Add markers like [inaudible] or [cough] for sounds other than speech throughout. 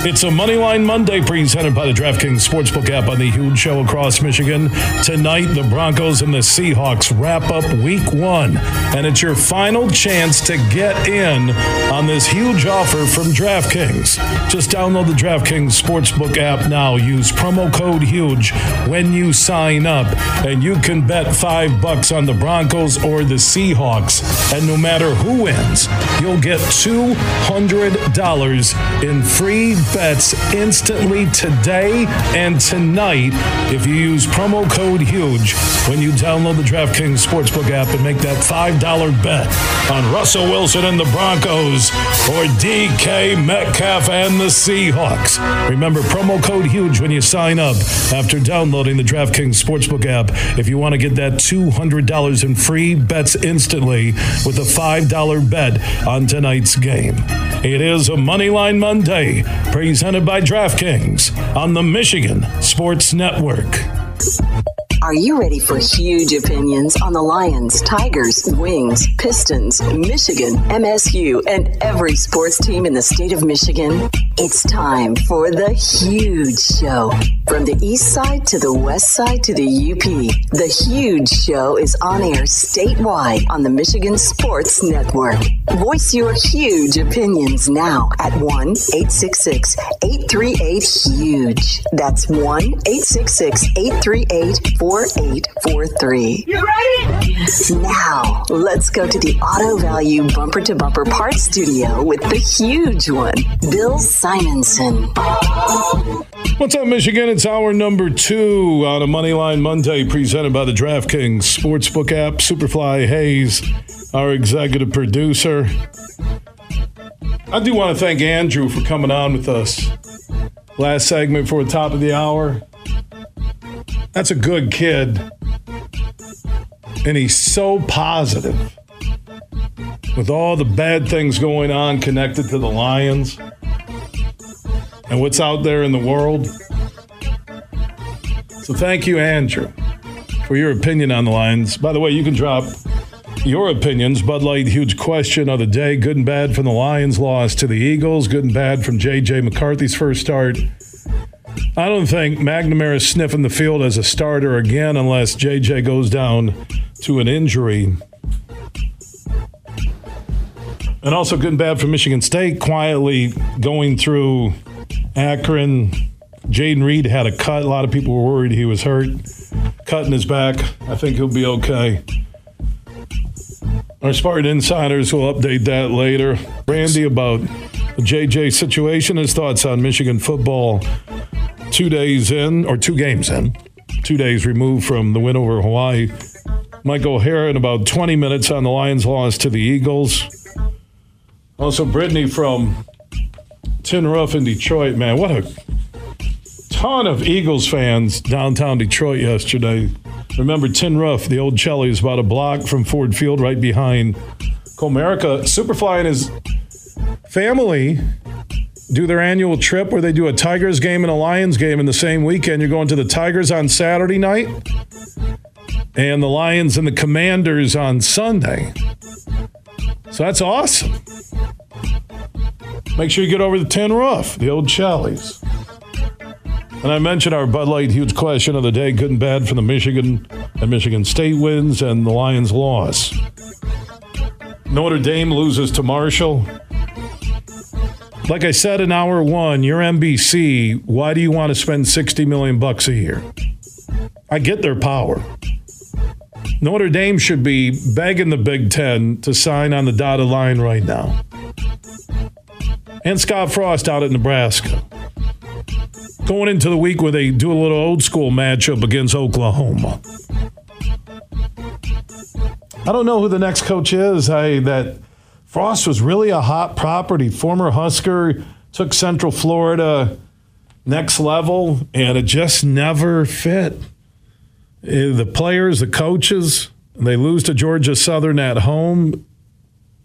It's a Moneyline Monday presented by the DraftKings Sportsbook app on the huge show across Michigan. Tonight, the Broncos and the Seahawks wrap up week one, and it's your final chance to get in on this huge offer from DraftKings. Just download the DraftKings Sportsbook app now. Use promo code HUGE when you sign up, and you can bet five bucks on the Broncos or the Seahawks. And no matter who wins, you'll get $200 in free bets instantly today and tonight if you use promo code HUGE when you download the DraftKings Sportsbook app and make that $5 bet on Russell Wilson and the Broncos or DK Metcalf and the Seahawks. Remember, promo code HUGE when you sign up after downloading the DraftKings Sportsbook app if you want to get that $200 in free bets instantly with a $5 bet on tonight's game. It is a Moneyline Monday presented by DraftKings on the Michigan Sports Network. Are you ready for huge opinions on the Lions, Tigers, Wings, Pistons, Michigan, MSU, and every sports team in the state of Michigan? It's time for the huge show. From the east side to the west side to the UP, the huge show is on air statewide on the Michigan Sports Network. Voice your huge opinions now at 1 866 838 HUGE. That's 1 866 838 4843. You ready? Now, let's go to the Auto Value Bumper to Bumper Parts Studio with the huge one, Bill Simonson. What's up, Michigan? It's hour number two on a Moneyline Monday presented by the DraftKings Sportsbook app. Superfly Hayes, our executive producer. I do want to thank Andrew for coming on with us. Last segment for the top of the hour. That's a good kid. And he's so positive with all the bad things going on connected to the Lions and what's out there in the world. So thank you, Andrew, for your opinion on the Lions. By the way, you can drop your opinions. Bud Light, huge question of the day. Good and bad from the Lions' loss to the Eagles. Good and bad from J.J. McCarthy's first start. I don't think McNamara is sniffing the field as a starter again unless J.J. goes down to an injury. And also good and bad for Michigan State, quietly going through Akron. Jayden Reed had a cut. A lot of people were worried he was hurt. Cut in his back. I think he'll be okay. Our Spartan Insiders will update that later. Brandy, about the JJ situation, his thoughts on Michigan football two days in, or two games in, two days removed from the win over Hawaii. Mike O'Hara in about 20 minutes on the Lions' loss to the Eagles. Also, Brittany from Tin Roof in Detroit, man, what a ton of Eagles fans downtown Detroit yesterday. Remember Tin Roof, the old Chelly, is about a block from Ford Field, right behind Comerica. Superfly and his family do their annual trip where they do a Tigers game and a Lions game in the same weekend. You're going to the Tigers on Saturday night and the Lions and the Commanders on Sunday. So that's awesome. Make sure you get over the Tin Roof, the old Cheli's. And I mentioned our Bud Light huge question of the day, good and bad for the Michigan and Michigan State wins and the Lions loss. Notre Dame loses to Marshall. Like I said in hour one, you're NBC. Why do you want to spend 60 million bucks a year? I get their power. Notre Dame should be begging the Big Ten to sign on the dotted line right now. And Scott Frost out at Nebraska. Going into the week where they do a little old school matchup against Oklahoma. I don't know who the next coach is. I that Frost was really a hot property. Former Husker took Central Florida next level, and it just never fit. Eh, the players, the coaches, they lose to Georgia Southern at home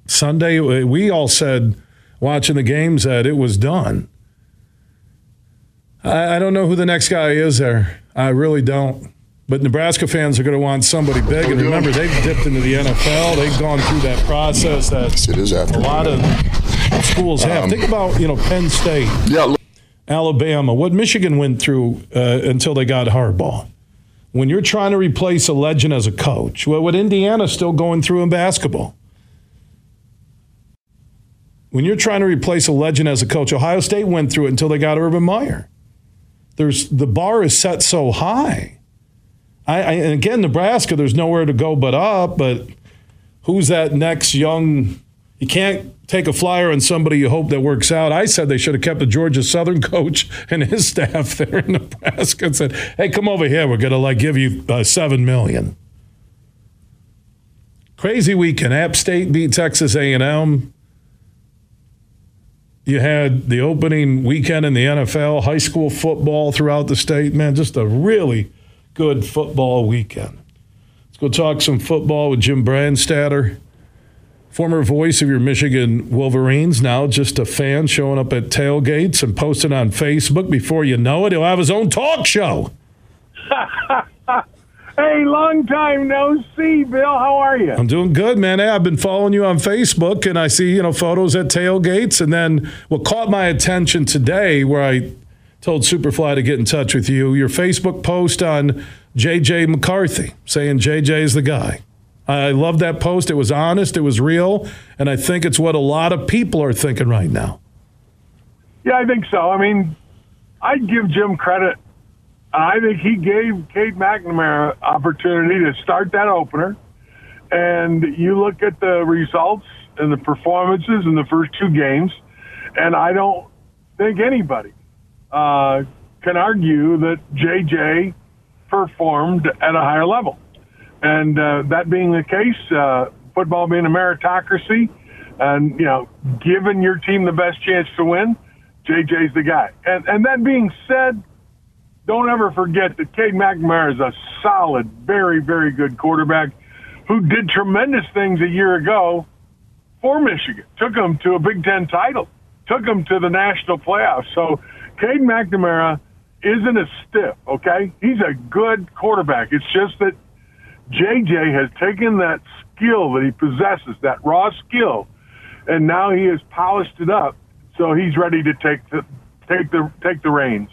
Sunday. We all said watching the games that it was done. I, I don't know who the next guy is there. I really don't. But Nebraska fans are going to want somebody big. And remember, they've dipped into the NFL. They've gone through that process that it is after a lot of schools have. Um, Think about, you know, Penn State, yeah, Alabama, what Michigan went through uh, until they got Harbaugh. When you're trying to replace a legend as a coach, what, what Indiana's still going through in basketball. When you're trying to replace a legend as a coach, Ohio State went through it until they got Urban Meyer. There's the bar is set so high I, I, and again, Nebraska, there's nowhere to go but up. But who's that next young? You can't take a flyer on somebody you hope that works out. I said they should have kept the Georgia Southern [laughs] coach and his staff there in Nebraska and said, "Hey, come over here. We're gonna like give you uh, seven million. Crazy weekend. App State beat Texas A&M. You had the opening weekend in the NFL, high school football throughout the state. Man, just a really good football weekend. Let's go talk some football with Jim Brandstatter, former voice of your Michigan Wolverines, now just a fan showing up at tailgates and posting on Facebook. Before you know it, he'll have his own talk show. [laughs] Hey, long time no see, Bill. How are you? I'm doing good, man. Hey, I've been following you on Facebook, and I see you know photos at tailgates. And then what caught my attention today, where I told Superfly to get in touch with you. Your Facebook post on JJ McCarthy saying JJ is the guy. I love that post. It was honest, it was real, and I think it's what a lot of people are thinking right now. Yeah, I think so. I mean, I'd give Jim credit. I think he gave Cade McNamara opportunity to start that opener. And you look at the results and the performances in the first two games, and I don't think anybody uh, can argue that JJ performed at a higher level. And uh, that being the case, uh, football being a meritocracy, and you know, giving your team the best chance to win, JJ's the guy. And and that being said, don't ever forget that Cade McNamara is a solid, very very good quarterback who did tremendous things a year ago for Michigan. Took them to a Big Ten title, took them to the national playoffs. So Cade McNamara isn't a stiff, okay? He's a good quarterback. It's just that JJ has taken that skill that he possesses, that raw skill, and now he has polished it up so he's ready to take the take the take the reins.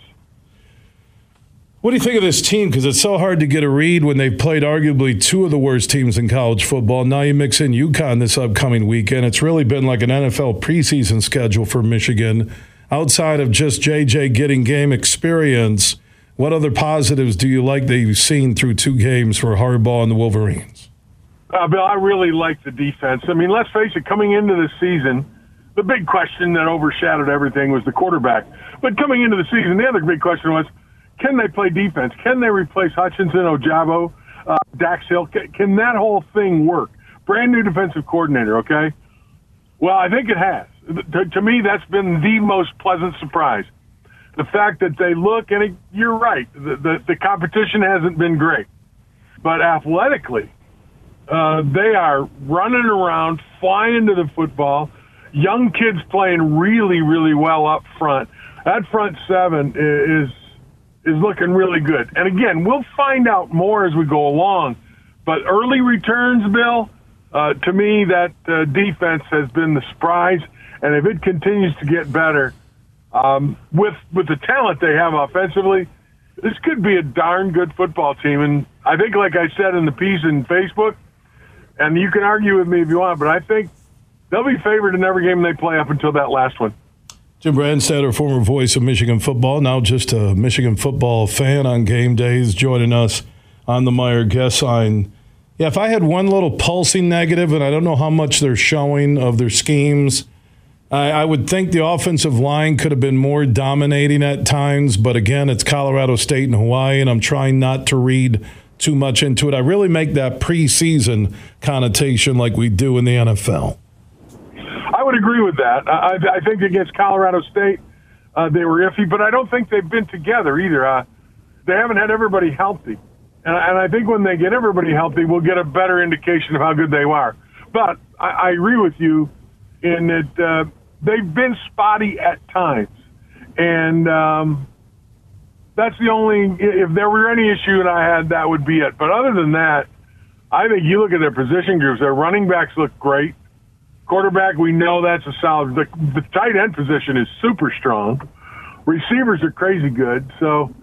What do you think of this team? Because it's so hard to get a read when they've played arguably two of the worst teams in college football. Now you mix in UConn this upcoming weekend. It's really been like an NFL preseason schedule for Michigan outside of just JJ getting game experience, what other positives do you like that you've seen through two games for Harbaugh and the Wolverines? Uh, Bill, I really like the defense. I mean, let's face it, coming into the season, the big question that overshadowed everything was the quarterback. But coming into the season, the other big question was, can they play defense? Can they replace Hutchinson, Ojabo, uh, Dax Hill? Can, can that whole thing work? Brand new defensive coordinator, okay? Well, I think it has to, to me, that's been the most pleasant surprise. The fact that they look, and it, you're right, the, the, the competition hasn't been great, but athletically, uh, they are running around, flying to the football. Young kids playing really, really well up front. That front seven is is looking really good. And again, we'll find out more as we go along. But early returns, Bill, uh, to me, that uh, defense has been the surprise. And if it continues to get better, um, with with the talent they have offensively, this could be a darn good football team. And I think, like I said in the piece in Facebook, and you can argue with me if you want, but I think they'll be favored in every game they play up until that last one. Jim Brandstatter, former voice of Michigan football, now just a Michigan football fan on game days, joining us on the Meijer guest line. Yeah, if I had one little pulsing negative, and I don't know how much they're showing of their schemes I, I would think the offensive line could have been more dominating at times, but again, it's Colorado State and Hawaii, and I'm trying not to read too much into it. I really make that preseason connotation like we do in the NFL. I would agree with that. I, I think against Colorado State, uh, they were iffy, but I don't think they've been together either. Uh, they haven't had everybody healthy. And, and I think when they get everybody healthy, we'll get a better indication of how good they are. But I, I agree with you in that uh, they've been spotty at times, and um, that's the only. If there were any issue that I had, that would be it. But other than that, I think you look at their position groups. Their running backs look great. Quarterback, we know that's a solid. The, the tight end position is super strong. Receivers are crazy good. So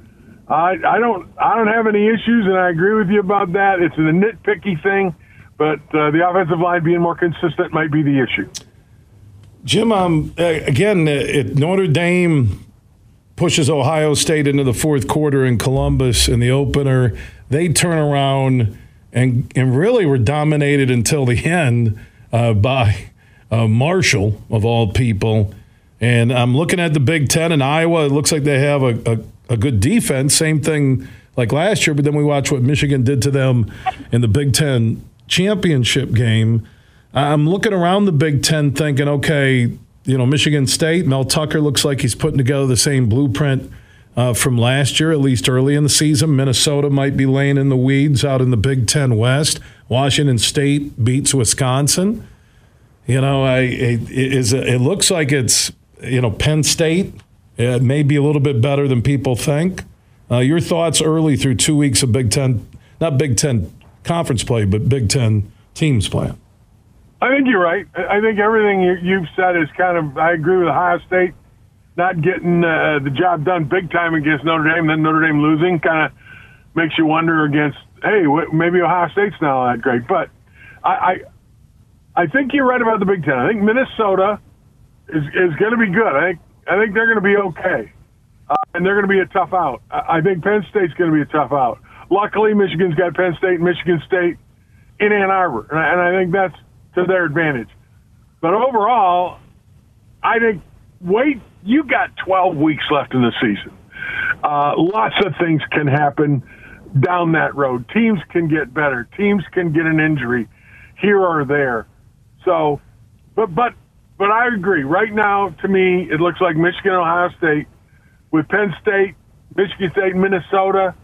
I, I don't I don't have any issues, and I agree with you about that. It's a nitpicky thing, but uh, the offensive line being more consistent might be the issue. Jim, um, again, it, Notre Dame pushes Ohio State into the fourth quarter in Columbus in the opener. They turn around and and really were dominated until the end uh, by uh, Marshall of all people. And I'm looking at the Big Ten and Iowa. It looks like they have a, a, a good defense. Same thing like last year. But then we watch what Michigan did to them in the Big Ten championship game. I'm looking around the Big Ten thinking, okay, you know, Michigan State, Mel Tucker looks like he's putting together the same blueprint uh, from last year, at least early in the season. Minnesota might be laying in the weeds out in the Big Ten West. Washington State beats Wisconsin. You know, I, it, it, it looks like it's you know, Penn State it may be a little bit better than people think. Uh, your thoughts early through two weeks of Big Ten, not Big Ten conference play, but Big Ten teams play. I think you're right. I think everything you've said is kind of. I agree with Ohio State not getting uh, the job done big time against Notre Dame, then Notre Dame losing kind of makes you wonder against. Hey, maybe Ohio State's not all that great, but I, I think you're right about the Big Ten. I think Minnesota is is going to be good. I think I think they're going to be okay, uh, and they're going to be a tough out. I, I think Penn State's going to be a tough out. Luckily, Michigan's got Penn State, and Michigan State in Ann Arbor, and I, and I think that's to their advantage. But overall, I think wait. You got 12 weeks left in the season. Uh, lots of things can happen down that road. Teams can get better. Teams can get an injury here or there. So, but but but I agree. Right now, to me, it looks like Michigan, Ohio State, with Penn State, Michigan State, Minnesota,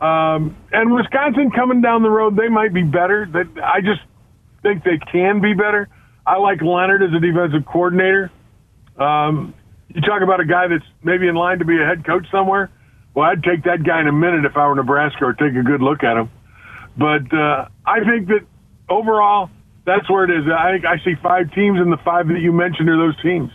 um, and Wisconsin coming down the road. They might be better. That I just think they can be better. I like Leonard as a defensive coordinator. Um, you talk about a guy that's maybe in line to be a head coach somewhere. Well, I'd take that guy in a minute if I were Nebraska or take a good look at him. But uh, I think that overall, that's where it is. I I see five teams, and the five that you mentioned are those teams.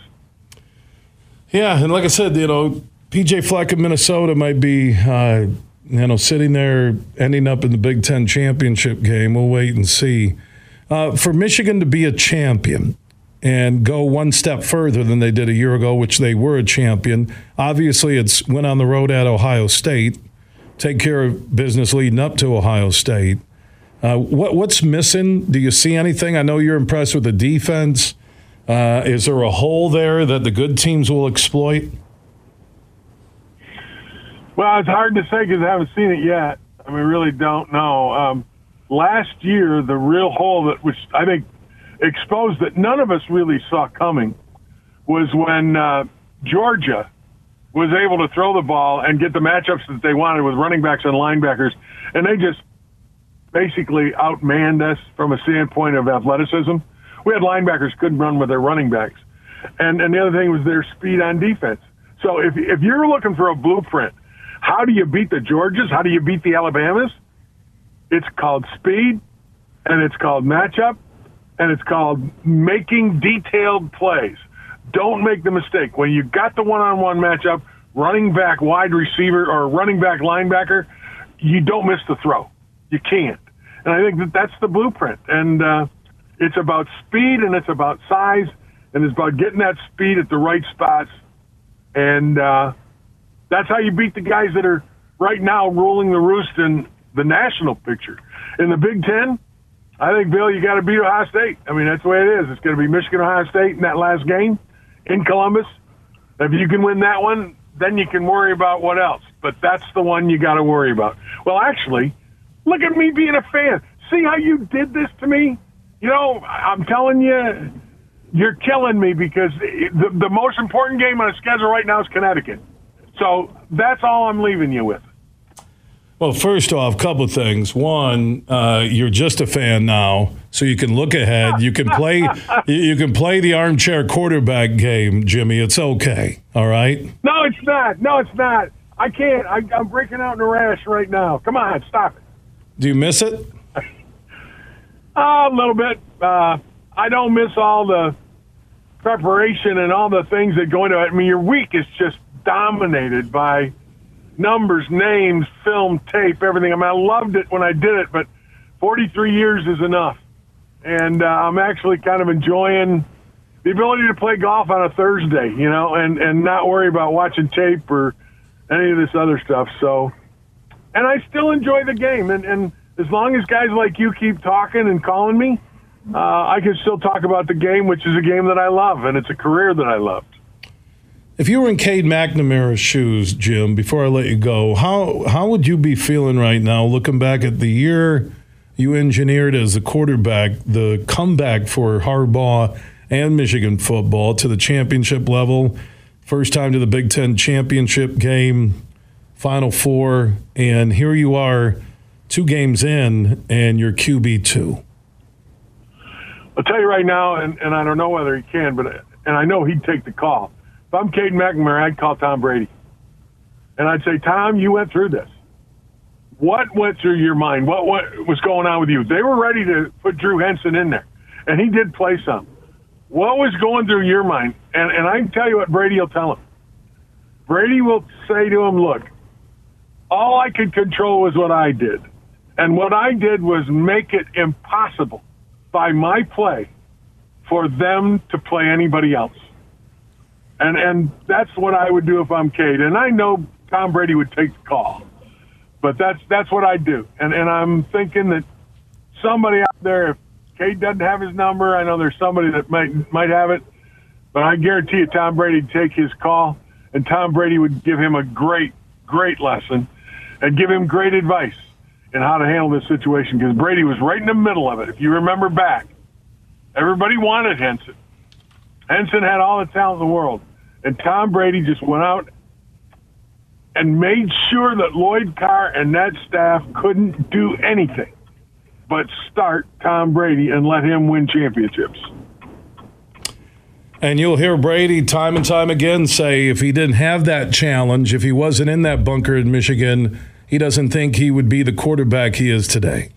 Yeah, and like I said, you know, PJ Fleck of Minnesota might be, uh, you know, sitting there ending up in the Big Ten championship game. We'll wait and see. Uh, for Michigan to be a champion and go one step further than they did a year ago, which they were a champion. Obviously, it's went on the road at Ohio State, take care of business leading up to Ohio State. Uh, what, what's missing? Do you see anything? I know you're impressed with the defense. Uh, is there a hole there that the good teams will exploit? Well, it's hard to say because I haven't seen it yet. I mean, really don't know. Um, last year, the real hole that was, I think exposed that none of us really saw coming was when uh, Georgia was able to throw the ball and get the matchups that they wanted with running backs and linebackers, and they just basically outmanned us from a standpoint of athleticism. We had linebackers couldn't run with their running backs, and and the other thing was their speed on defense. So if if you're looking for a blueprint, how do you beat the Georgias? How do you beat the Alabamas? It's called speed, and it's called matchup, and it's called making detailed plays. Don't make the mistake when you got the one-on-one matchup, running back, wide receiver, or running back, linebacker. You don't miss the throw. You can't. And I think that that's the blueprint. And uh, it's about speed and it's about size and it's about getting that speed at the right spots. And uh, that's how you beat the guys that are right now ruling the roost in the national picture. In the Big Ten, I think, Bill, you got to beat Ohio State. I mean, that's the way it is. It's going to be Michigan, Ohio State in that last game in Columbus. If you can win that one, then you can worry about what else. But that's the one you got to worry about. Well, actually, Look at me being a fan. See how you did this to me? You know, I'm telling you, you're killing me because the, the most important game on the schedule right now is Connecticut. So that's all I'm leaving you with. Well, first off, a couple things. One, uh, you're just a fan now, so you can look ahead. You can play. [laughs] you can play the armchair quarterback game, Jimmy. It's okay. All right. No, it's not. No, it's not. I can't. I, I'm breaking out in a rash right now. Come on, stop it. Do you miss it? [laughs] Uh, a little bit. Uh, I don't miss all the preparation and all the things that go into it. I mean, your week is just dominated by numbers, names, film, tape, everything. I mean, I loved it when I did it, but 43 years is enough. And uh, I'm actually kind of enjoying the ability to play golf on a Thursday, you know, and, and not worry about watching tape or any of this other stuff. So, and I still enjoy the game. And, and as long as guys like you keep talking and calling me, uh, I can still talk about the game, which is a game that I love, and it's a career that I loved. If you were in Cade McNamara's shoes, Jim, before I let you go, how how would you be feeling right now, looking back at the year you engineered as a quarterback, the comeback for Harbaugh and Michigan football to the championship level, first time to the Big Ten championship game, Final Four, and here you are, two games in, and you're QB two. I'll tell you right now, and, and I don't know whether he can, but and I know he'd take the call. If I'm Cade McNamara, I'd call Tom Brady, and I'd say, Tom, you went through this. What went through your mind? What what was going on with you? They were ready to put Drew Henson in there, and he did play some. What was going through your mind? And and I can tell you what Brady will tell him. Brady will say to him, "Look, all I could control was what I did, and what I did was make it impossible." by my play for them to play anybody else. And and that's what I would do if I'm Cade. And I know Tom Brady would take the call. But that's that's what I do. And and I'm thinking that somebody out there if Cade doesn't have his number, I know there's somebody that might might have it. But I guarantee you Tom Brady would take his call and Tom Brady would give him a great, great lesson and give him great advice in how to handle this situation because Brady was right in the middle of it. If you remember back, everybody wanted Henson. Henson had all the talent in the world, and Tom Brady just went out and made sure that Lloyd Carr and that staff couldn't do anything but start Tom Brady and let him win championships. And you'll hear Brady time and time again say if he didn't have that challenge, if he wasn't in that bunker in Michigan, he doesn't think he would be the quarterback he is today.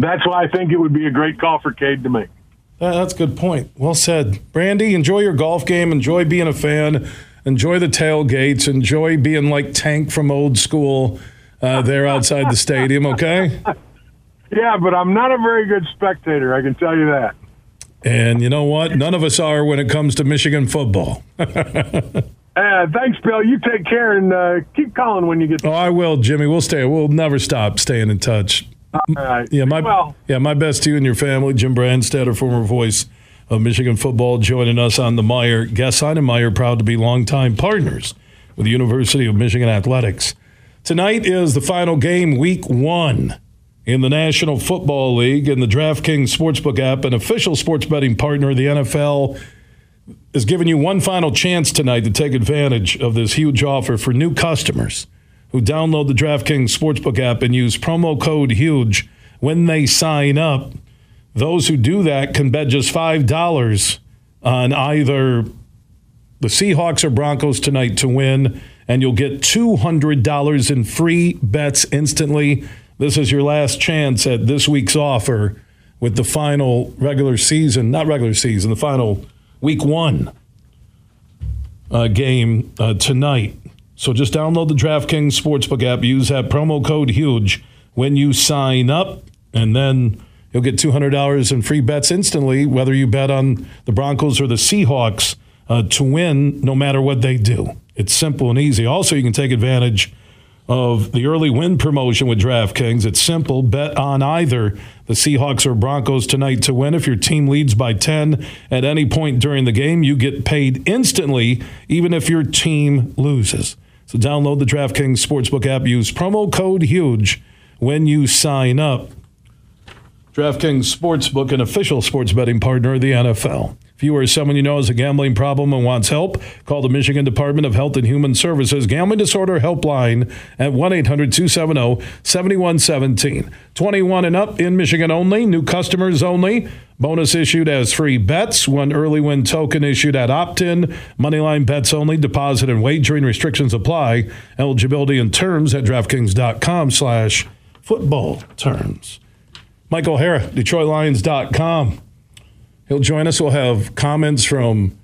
That's why I think it would be a great call for Cade to make. Uh, that's a good point. Well said. Brandy, enjoy your golf game. Enjoy being a fan. Enjoy the tailgates. Enjoy being like Tank from old school uh, there outside the stadium, okay? [laughs] Yeah, but I'm not a very good spectator, I can tell you that. And you know what? None of us are when it comes to Michigan football. [laughs] Uh, thanks, Bill. You take care and uh, keep calling when you get. Oh, I will, Jimmy. We'll stay. We'll never stop staying in touch. All right. Yeah, my well. yeah, my best to you and your family. Jim Brandstatter, former voice of Michigan football, joining us on the Meijer. Gesine and Meijer proud to be longtime partners with the University of Michigan Athletics. Tonight is the final game, Week One. In the National Football League and the DraftKings Sportsbook app, an official sports betting partner of the NFL, is giving you one final chance tonight to take advantage of this huge offer for new customers who download the DraftKings Sportsbook app and use promo code HUGE when they sign up. Those who do that can bet just $5 on either the Seahawks or Broncos tonight to win, and you'll get $200 in free bets instantly. This is your last chance at this week's offer with the final regular season, not regular season, the final week one uh, game uh, tonight. So just download the DraftKings Sportsbook app, use that promo code HUGE when you sign up, and then you'll get $200 in free bets instantly, whether you bet on the Broncos or the Seahawks uh, to win, no matter what they do. It's simple and easy. Also, you can take advantage of the early win promotion with DraftKings. It's simple. Bet on either the Seahawks or Broncos tonight to win. If your team leads by 10 at any point during the game, you get paid instantly, even if your team loses. So download the DraftKings Sportsbook app. Use promo code HUGE when you sign up. DraftKings Sportsbook, an official sports betting partner of the NFL. If you or someone you know has a gambling problem and wants help, call the Michigan Department of Health and Human Services Gambling Disorder Helpline at 1 800 270 7117. 21 and up in Michigan only, new customers only. Bonus issued as free bets, one early win token issued at opt-in, moneyline bets only, deposit and wagering restrictions apply. Eligibility and terms at DraftKings.com slash football terms. Mike O'Hara, DetroitLions.com. He'll join us. We'll have comments from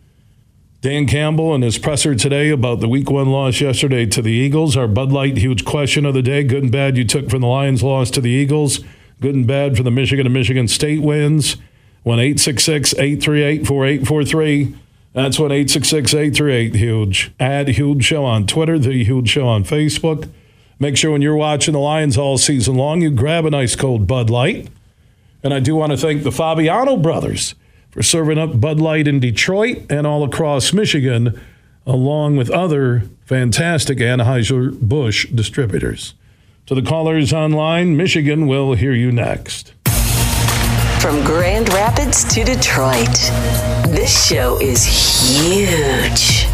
Dan Campbell and his presser today about the week one loss yesterday to the Eagles. Our Bud Light huge question of the day good and bad you took from the Lions loss to the Eagles, good and bad for the Michigan and Michigan State wins. 1 838 4843. That's 1 838 Huge. Add Huge Show on Twitter, The Huge Show on Facebook. Make sure when you're watching the Lions all season long, you grab a nice cold Bud Light. And I do want to thank the Fabiano brothers for serving up Bud Light in Detroit and all across Michigan, along with other fantastic Anheuser-Busch distributors. To the callers online, Michigan will hear you next. From Grand Rapids to Detroit, this show is huge.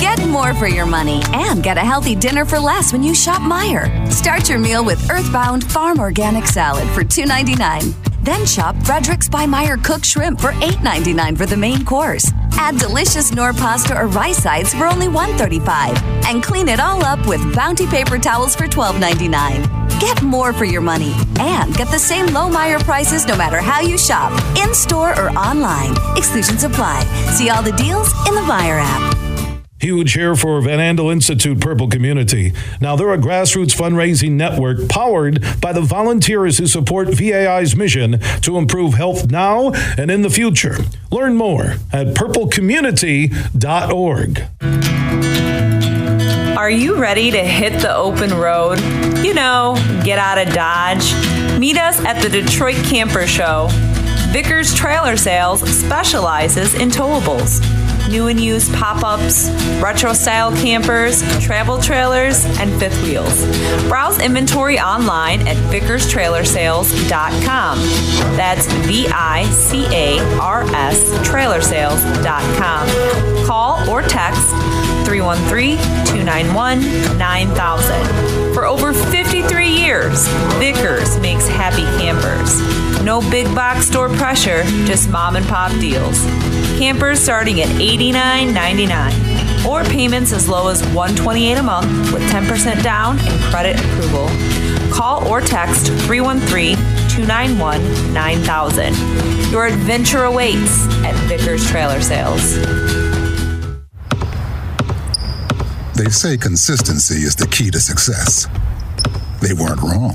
Get more for your money and get a healthy dinner for less when you shop Meijer. Start your meal with Earthbound Farm Organic Salad for $2.99. Then shop Frederik's by Meijer cooked shrimp for $8.99 for the main course. Add delicious Knorr pasta or rice sides for only $1.35. And clean it all up with Bounty paper towels for $12.99. Get more for your money and get the same low Meijer prices no matter how you shop, in store or online. Exclusions apply. See all the deals in the Meijer app. Huge here for Van Andel Institute Purple Community. Now, they're a grassroots fundraising network powered by the volunteers who support VAI's mission to improve health now and in the future. Learn more at purplecommunity.org. Are you ready to hit the open road? You know, get out of Dodge. Meet us at the Detroit Camper Show. Vickers Trailer Sales specializes in towables new and used pop ups, retro style campers, travel trailers, and fifth wheels. Browse inventory online at vickerstrailersales.com. That's V I C A R S trailersales.com. Call or text 313 291 9000. For over 53 years, Vickers makes happy campers. No big box store pressure, just mom and pop deals. Campers starting at $89.99 or payments as low as 128 a month with 10% down and credit approval. Call or text 313 291 9000. Your adventure awaits at Vickers Trailer Sales. They say consistency is the key to success. They weren't wrong.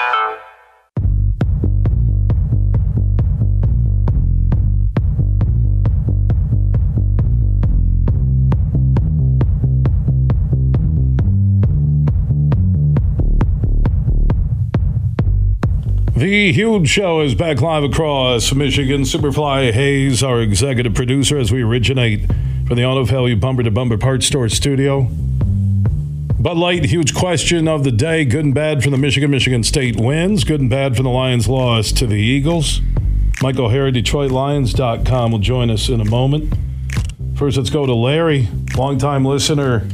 The Huge Show is back live across Michigan. Superfly Hayes, our executive producer, as we originate from the Auto Value Bumper to Bumper Parts Store studio. Bud Light, huge question of the day. Good and bad for the Michigan Michigan State wins. Good and bad for the Lions' loss to the Eagles. Mike O'Hara, DetroitLions.com will join us in a moment. First, let's go to Larry, longtime listener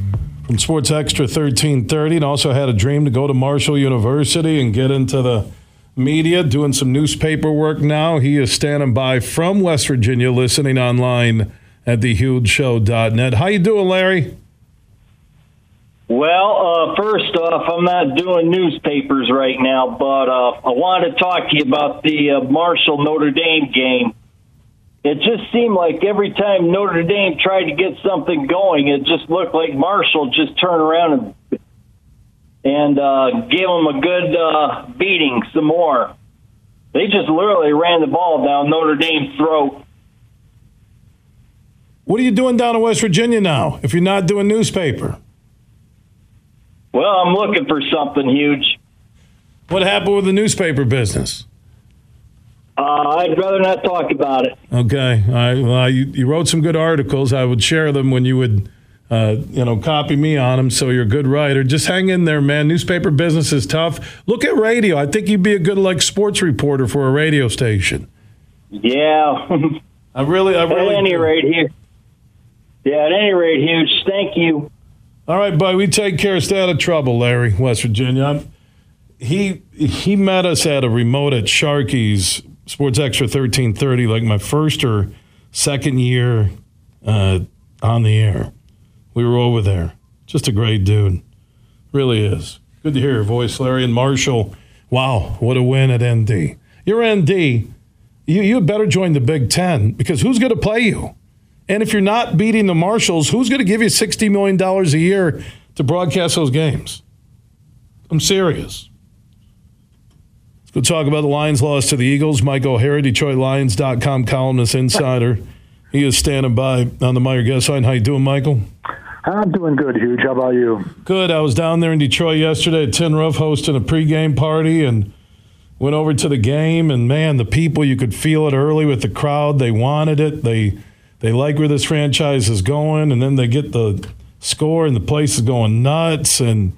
from Sports Extra 1330, and also had a dream to go to Marshall University and get into the media, doing some newspaper work now. He is standing by from West Virginia, listening online at thehugeshow.net. How you doing, Larry? Well, uh, first off, I'm not doing newspapers right now, but uh, I wanted to talk to you about the uh, Marshall Notre Dame game. It just seemed like every time Notre Dame tried to get something going, it just looked like Marshall just turned around and and uh, gave them a good uh, beating some more. They just literally ran the ball down Notre Dame's throat. What are you doing down in West Virginia now? If you're not doing newspaper, Well, I'm looking for something huge. what happened with the newspaper business? Uh, I'd rather not talk about it. Okay, all right. Well, you, you wrote some good articles. I would share them when you would, uh, you know, copy me on them. So you're a good writer. Just hang in there, man. Newspaper business is tough. Look at radio. I think you'd be a good like sports reporter for a radio station. Yeah. I really, I really. at any do. rate, here. Yeah, at any rate, huge. Thank you. All right, buddy. We take care. Stay out of trouble, Larry, West Virginia. I'm- he he met us at a remote at Sharky's Sports Extra thirteen thirty, like my first or second year uh, on the air. We were over there. Just a great dude, really is. Good to hear your voice, Larry and Marshall. Wow, what a win at ND. You're ND. You you better join the Big Ten because who's going to play you? And if you're not beating the Marshalls, who's going to give you $60 million a year to broadcast those games? I'm serious. Let's go talk about the Lions' loss to the Eagles. Mike O'Hara, DetroitLions.com columnist insider. He is standing by on the Meijer guest line. How you doing, Michael? I'm doing good, Huge. How about you? Good. I was down there in Detroit yesterday at Tin Roof hosting a pregame party and went over to the game. And man, the people you could feel it early with the crowd. They wanted it. They they like where this franchise is going. And then they get the score and the place is going nuts. And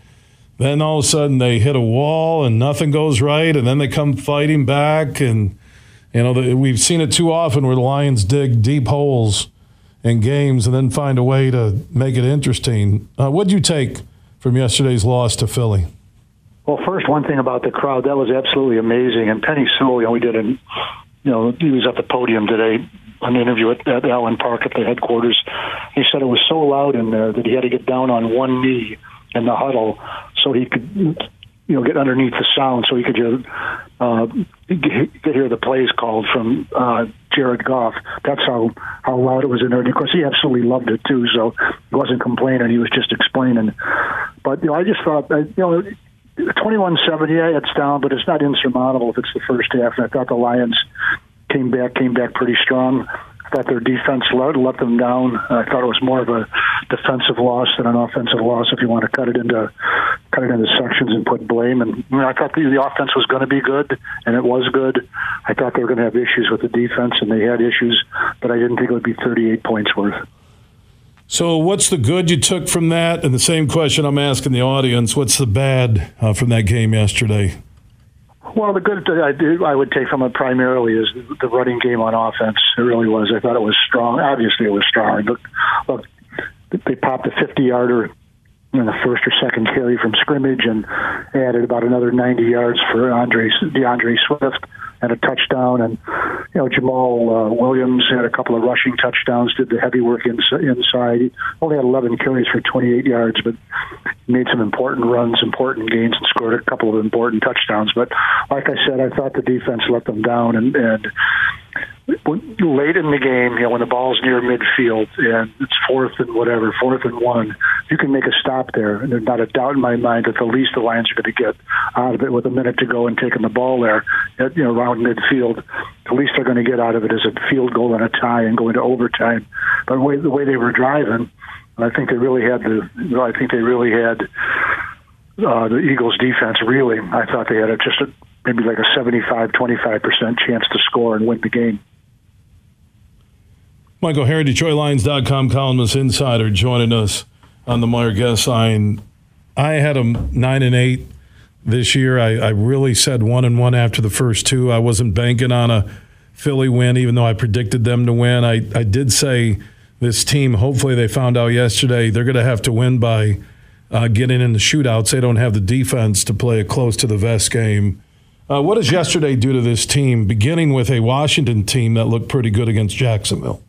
then all of a sudden they hit a wall and nothing goes right. And then they come fighting back. And you know the, we've seen it too often where the Lions dig deep holes in games and then find a way to make it interesting. Uh, what'd you take from yesterday's loss to Philly? Well, first, one thing about the crowd that was absolutely amazing. And Penei Sewell, you know, we did an, you know, he was at the podium today, an interview at, at Allen Park at the headquarters. He said it was so loud in there that he had to get down on one knee in the huddle so he could, you know, get underneath the sound so he could uh, get, get hear the plays called from uh, Jared Goff. That's how how loud it was in there. And of course, he absolutely loved it too. So he wasn't complaining; he was just explaining. But you know, I just thought, uh, you know. 21-7, yeah, it's down, but it's not insurmountable if it's the first half. And I thought the Lions came back, came back pretty strong. I thought their defense let, let them down. I thought it was more of a defensive loss than an offensive loss. If you want to cut it into cut it into sections and put blame, and know, I thought the, the offense was going to be good, and it was good. I thought they were going to have issues with the defense, and they had issues, but I didn't think it would be 38 points worth. So, what's the good you took from that? And the same question I'm asking the audience: What's the bad uh, from that game yesterday? Well, the good that I do, I would take from it primarily is the running game on offense. It really was. I thought it was strong. Obviously, it was strong. Look, look, they popped a 50-yarder in the first or second carry from scrimmage and added about another 90 yards for Andre D'Andre Swift and a touchdown. And you know, Jamaal uh, Williams had a couple of rushing touchdowns. Did the heavy work ins- inside. Only had 11 carries for 28 yards, but made some important runs, important gains, and scored a couple of important touchdowns. But like I said, I thought the defense let them down, and and late in the game, you know, when the ball's near midfield and it's fourth and whatever, fourth and one, you can make a stop there. And there's not a doubt in my mind that the least the Lions are going to get out of it with a minute to go and taking the ball there, at, you know, around midfield. The least they're going to get out of it is a field goal and a tie and go into overtime. But the way, the way they were driving, I think they really had the. I think they really had uh, the Eagles' defense. Really, I thought they had a, just a, maybe like a 75, 25 percent chance to score and win the game. Mike O'Hara, DetroitLions.com columnist insider, joining us on the Meijer guest line. I had a nine and eight this year. I, I really said one and one after the first two. I wasn't banking on a Philly win, even though I predicted them to win. I, I did say this team, hopefully they found out yesterday, they're going to have to win by uh, getting in the shootouts. They don't have the defense to play a close to the vest game. Uh, what does yesterday do to this team, beginning with a Washington team that looked pretty good against Jacksonville?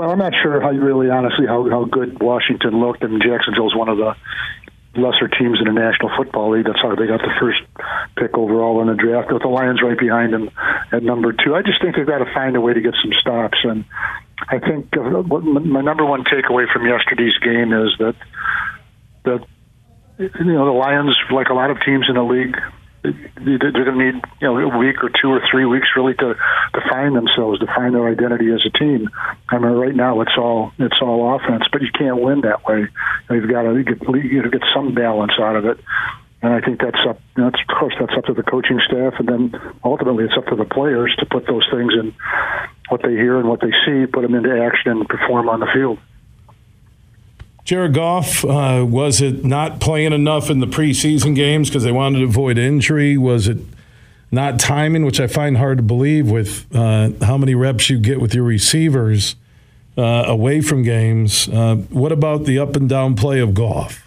Well, I'm not sure how really, honestly, how, how good Washington looked, and Jacksonville's one of the lesser teams in the National Football League. That's how they got the first pick overall in the draft, with the Lions right behind them at number two. I just think they've got to find a way to get some stops, and I think uh, my number one takeaway from yesterday's game is that that you know the Lions, like a lot of teams in the league, they're going to need you know a week or two or three weeks really to to find themselves, to find their identity as a team. I mean, right now it's all it's all offense, but you can't win that way. You've got to get you get some balance out of it. And I think that's up. That's of course that's up to the coaching staff, and then ultimately it's up to the players to put those things in what they hear and what they see, put them into action, and perform on the field. Jared Goff, uh, was it not playing enough in the preseason games because they wanted to avoid injury? Was it not timing, which I find hard to believe with uh, how many reps you get with your receivers uh, away from games? Uh, what about the up and down play of Goff?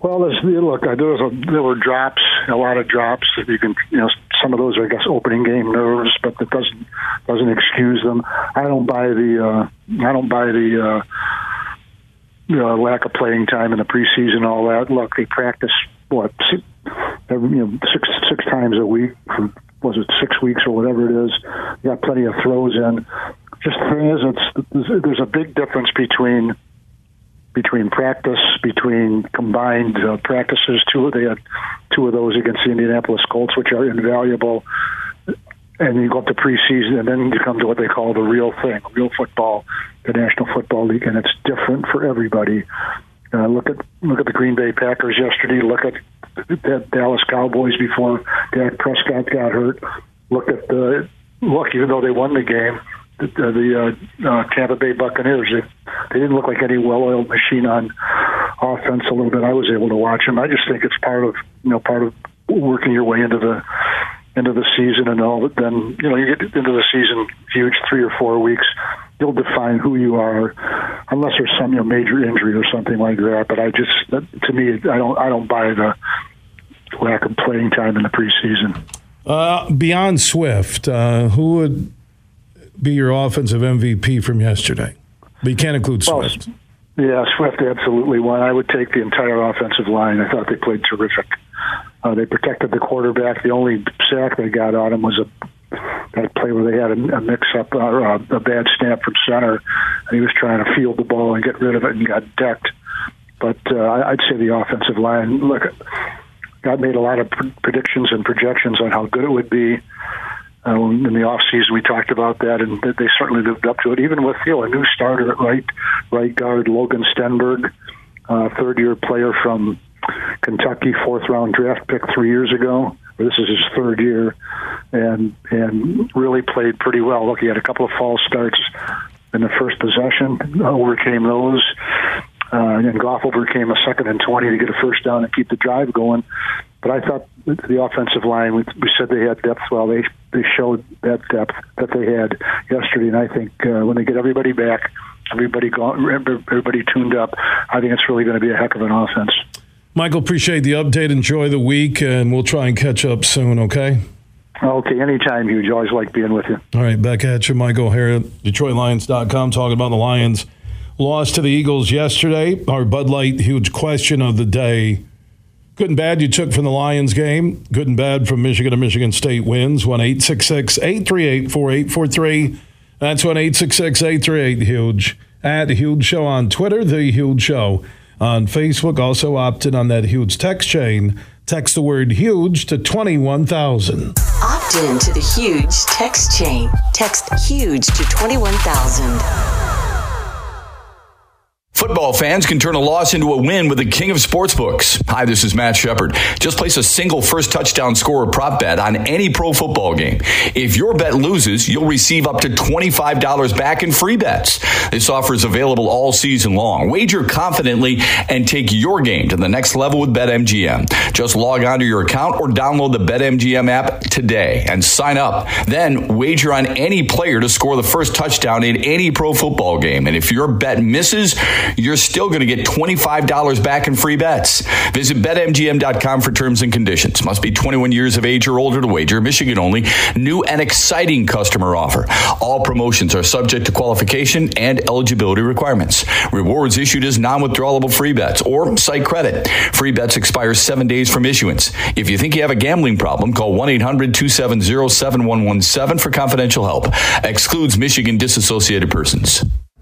Well, look, there was a, there were drops, a lot of drops. You can, you know, some of those are, I guess, opening game nerves, but that doesn't doesn't excuse them. I don't buy the uh, I don't buy the uh, lack of playing time in the preseason, all that. Look, they practice what six, you know, six six times a week for was it six weeks or whatever it is. You got plenty of throws in. Just the thing is, it's there's a big difference between between practice, between combined uh, practices. Two of they had two of those against the Indianapolis Colts, which are invaluable. And you go up to preseason, and then you come to what they call the real thing, real football, the National Football League, and it's different for everybody. Uh, look at look at the Green Bay Packers yesterday. Look at the Dallas Cowboys before Dak Prescott got hurt. Look at the look, even though they won the game, the, the uh, uh, Tampa Bay Buccaneers. They, they didn't look like any well-oiled machine on offense. A little bit, I was able to watch them. I just think it's part of you know part of working your way into the into the season and all. But then you know you get into the season huge three or four weeks. You'll define who you are, unless there's some you know, major injury or something like that. But I just that, to me, I don't I don't buy the lack of playing time in the preseason. Uh, beyond Swift, uh, who would be your offensive MVP from yesterday? But you can't include Swift. Well, yeah, Swift absolutely won. I would take the entire offensive line. I thought they played terrific. Uh, they protected the quarterback. The only sack they got on him was a that play where they had a, a mix-up or uh, a, bad snap from center, and he was trying to field the ball and get rid of it and got decked. But uh, I'd say the offensive line. Look, got made a lot of predictions and projections on how good it would be. Um, in the off season, we talked about that, and they certainly lived up to it. Even with you know, a new starter at right right guard, Logan Stenberg, uh, third year player from Kentucky, fourth round draft pick three years ago. This is his third year, and and really played pretty well. Look, he had a couple of false starts in the first possession, overcame those. Uh, and Goff overcame a second and 20 to get a first down and keep the drive going. But I thought the offensive line, we, we said they had depth. Well, they they showed that depth that they had yesterday, and I think uh, when they get everybody back, everybody gone, everybody tuned up, I think it's really going to be a heck of an offense. Michael, appreciate the update. Enjoy the week, and we'll try and catch up soon. Okay. Okay, anytime, Huge. Always like being with you. All right, back at you, Michael O'Hara, DetroitLions.com, talking about the Lions. Lost to the Eagles yesterday. Our Bud Light huge question of the day Good and bad you took from the Lions game. Good and bad from Michigan to Michigan State wins. 1 838 4843. That's 1 838 Huge. At Huge Show on Twitter, The Huge Show on Facebook. Also opted on that huge text chain. Text the word huge to 21,000. Opt in to the huge text chain. Text huge to 21,000. Football fans can turn a loss into a win with the king of sportsbooks. Hi, this is Matt Shepard. Just place a single first touchdown score prop bet on any pro football game. If your bet loses, you'll receive up to $25 back in free bets. This offer is available all season long. Wager confidently and take your game to the next level with BetMGM. Just log on to your account or download the BetMGM app today and sign up. Then wager on any player to score the first touchdown in any pro football game. And if your bet misses, you're still going to get $25 back in free bets. Visit betmgm.com for terms and conditions. Must be 21 years of age or older to wager. Michigan only. New and exciting customer offer. All promotions are subject to qualification and eligibility requirements. Rewards issued as non-withdrawable free bets or site credit. Free bets expire seven days from issuance. If you think you have a gambling problem, call 1-800-270-7117 for confidential help. Excludes Michigan disassociated persons.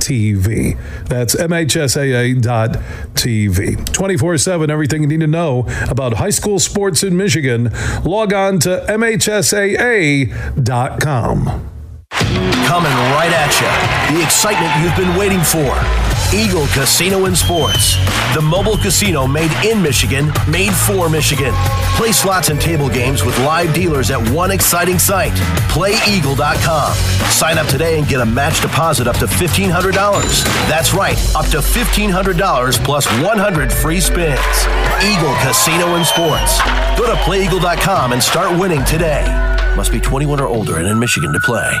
TV. That's MHSAA.tv. 24 7, everything you need to know about high school sports in Michigan. Log on to MHSAA.com. Coming right at you. The excitement you've been waiting for. Eagle Casino and Sports. The mobile casino made in Michigan, made for Michigan. Play slots and table games with live dealers at one exciting site, playeagle.com. Sign up today and get a match deposit up to $1,500. That's right, up to $1,500 plus 100 free spins. Eagle Casino and Sports. Go to playeagle.com and start winning today. Must be 21 or older and in Michigan to play.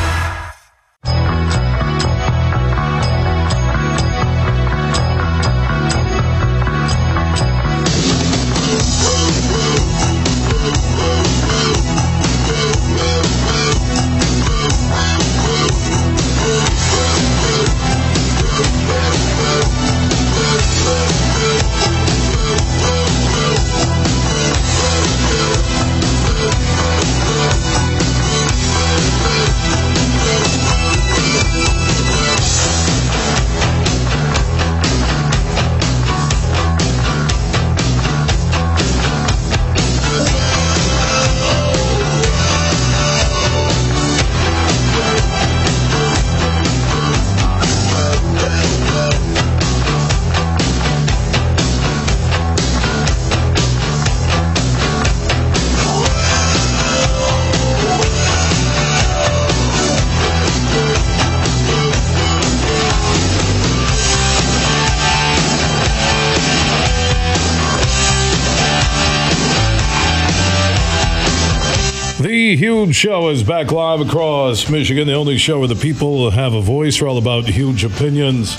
Huge show is back live across Michigan. The only show where the people have a voice. We're all about huge opinions.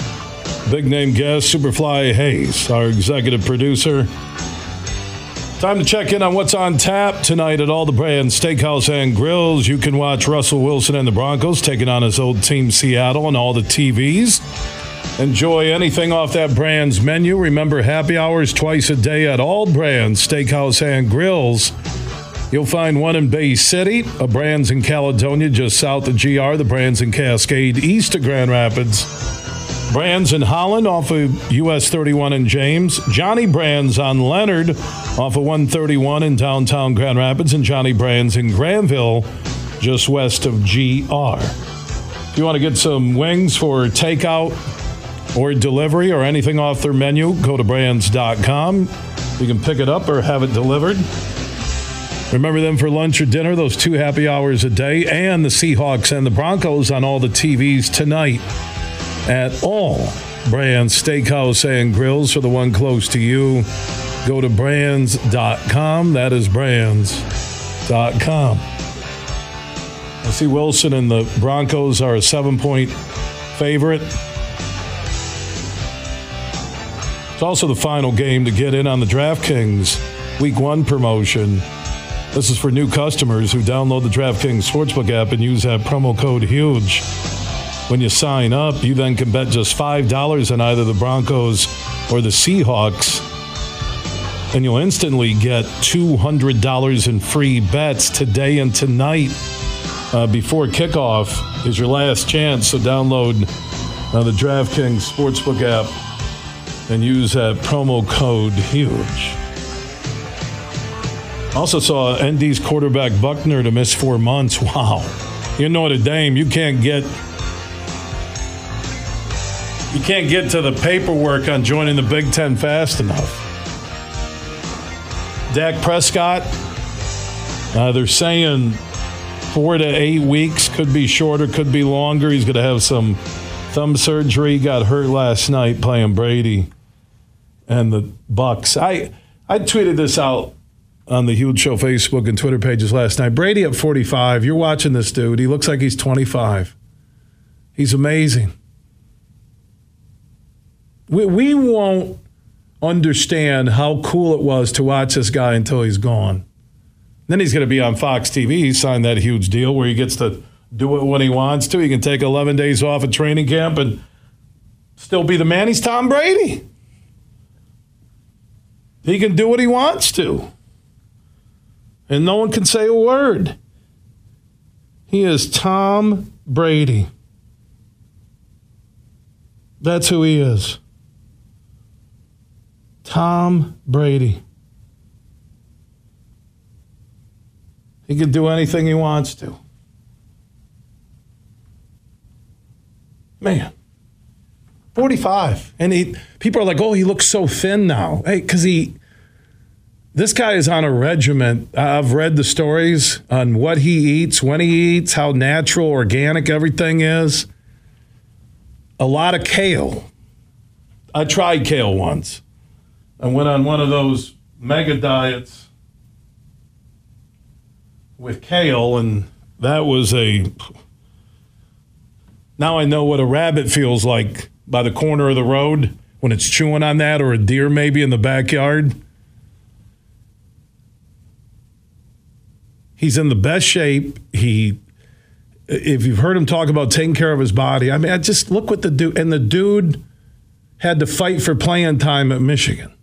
Big name guest, Superfly Hayes, our executive producer. Time to check in on what's on tap tonight at all the Brann's steakhouse and grills. You can watch Russell Wilson and the Broncos taking on his old team Seattle on all the TVs. Enjoy anything off that Brann's menu. Remember happy hours twice a day at all Brann's steakhouse and grills. You'll find one in Bay City, a Brann's in Caledonia just south of GR, the Brann's in Cascade east of Grand Rapids. Brann's in Holland off of US 31 in James. Johnny Brann's on Leonard off of 131 in downtown Grand Rapids. And Johnny Brann's in Grandville just west of GR. If you want to get some wings for takeout or delivery or anything off their menu, go to branns.com. You can pick it up or have it delivered. Remember them for lunch or dinner, those two happy hours a day, and the Seahawks and the Broncos on all the TVs tonight at all Brann's, steakhouse, and grills for the one close to you. Go to branns.com. That is branns.com. I see Wilson and the Broncos are a seven point favorite. It's also the final game to get in on the DraftKings Week One promotion. This is for new customers who download the DraftKings Sportsbook app and use that promo code HUGE. When you sign up, you then can bet just $5 on either the Broncos or the Seahawks, and you'll instantly get $200 in free bets today and tonight uh, before kickoff is your last chance. So download uh, the DraftKings Sportsbook app and use that promo code HUGE. Also saw ND's quarterback Buchner to miss four months. [laughs] Wow. You know Notre Dame, you can't get you can't get to the paperwork on joining the Big Ten fast enough. Dak Prescott, uh, they're saying four to eight weeks, could be shorter, could be longer. He's going to have some thumb surgery. He Got hurt last night playing Brady and the Bucks. I I tweeted this out on the Huge Show Facebook and Twitter pages last night. Brady at 45. You're watching this dude. He looks like he's 25. He's amazing. We, we won't understand how cool it was to watch this guy until he's gone. Then he's going to be on Fox TV. He signed that huge deal where he gets to do it when he wants to. He can take 11 days off at training camp and still be the man. He's Tom Brady. He can do what he wants to. And no one can say a word. He is Tom Brady. That's who he is. Tom Brady. He can do anything he wants to. Man. 45. And he people are like, "Oh, he looks so thin now." Hey, cuz he this guy is on a regiment. I've read the stories on what he eats, when he eats, how natural, organic everything is. A lot of kale. I tried kale once. I went on one of those mega diets with kale, and that was a. Now I know what a rabbit feels like by the corner of the road when it's chewing on that, or a deer maybe in the backyard. He's in the best shape. He, if you've heard him talk about taking care of his body, I mean, I just look what the dude, and the dude had to fight for playing time at Michigan.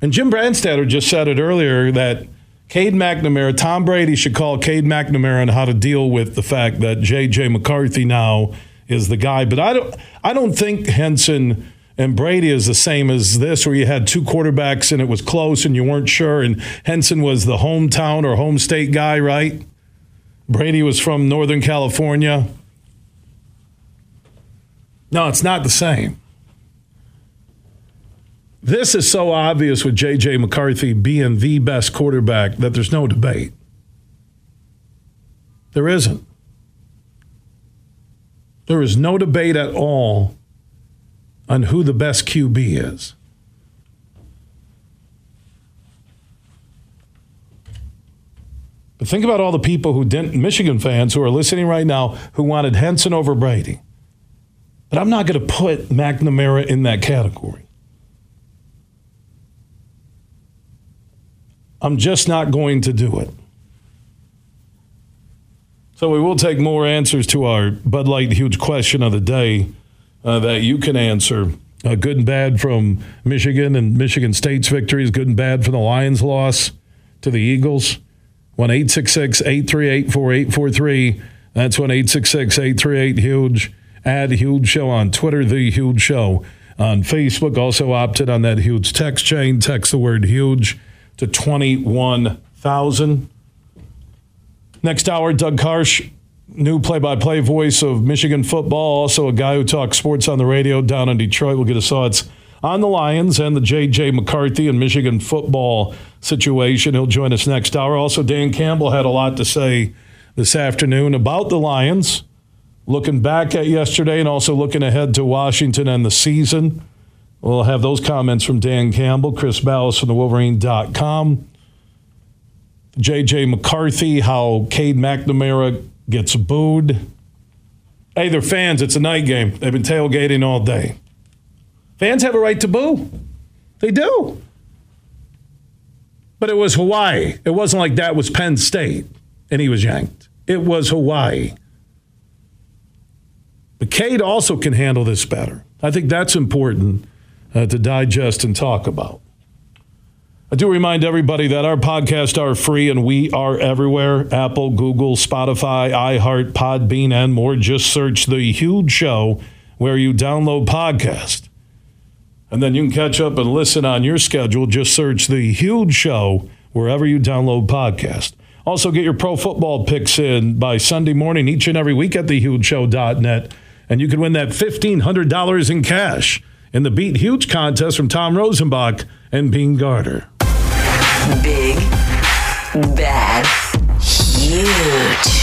And Jim Brandstatter just said it earlier that Cade McNamara, Tom Brady should call Cade McNamara on how to deal with the fact that J.J. McCarthy now is the guy. But I don't, I don't think Henson and Brady is the same as this, where you had two quarterbacks and it was close and you weren't sure. And Henson was the hometown or home state guy, right? Brady was from Northern California. No, it's not the same. This is so obvious with J.J. McCarthy being the best quarterback that there's no debate. There isn't. There is no debate at all on who the best QB is. But think about all the people who didn't, Michigan fans who are listening right now, who wanted Henson over Brady. But I'm not going to put McNamara in that category. I'm just not going to do it. So we will take more answers to our Bud Light huge question of the day uh, that you can answer. Uh, good and bad from Michigan and Michigan State's victories, good and bad from the Lions' loss to the Eagles. 1 838 4843. That's 1 838 Huge. Add Huge Show on Twitter, The Huge Show on Facebook. Also opted on that huge text chain. Text the word huge to 21,000. Next hour, Doug Karsch new play by play voice of Michigan football, also a guy who talks sports on the radio down in Detroit. We'll get his thoughts on the Lions and the J.J. McCarthy and Michigan football situation. He'll join us next hour. Also, Dan Campbell had a lot to say this afternoon about the Lions, looking back at yesterday and also looking ahead to Washington and the season. We'll have those comments from Dan Campbell, Chris Balas from the Wolverine.com. J.J. McCarthy, how Cade McNamara gets booed. Hey, they're fans. It's a night game. They've been tailgating all day. Fans have a right to boo. They do. But it was Hawaii. It wasn't like that was Penn State and he was yanked. It was Hawaii. But Cade also can handle this better. I think that's important uh, to digest and talk about. I do remind everybody that our podcasts are free and we are everywhere Apple, Google, Spotify, iHeart, Podbean, and more. Just search The Huge Show where you download podcast. And then you can catch up and listen on your schedule. Just search The Huge Show wherever you download podcast. Also, get your pro football picks in by Sunday morning each and every week at thehugeshow.net. And you can win that $1,500 in cash in the Beat Huge contest from Tom Rosenbach and Bean Garter. Big, bad, huge.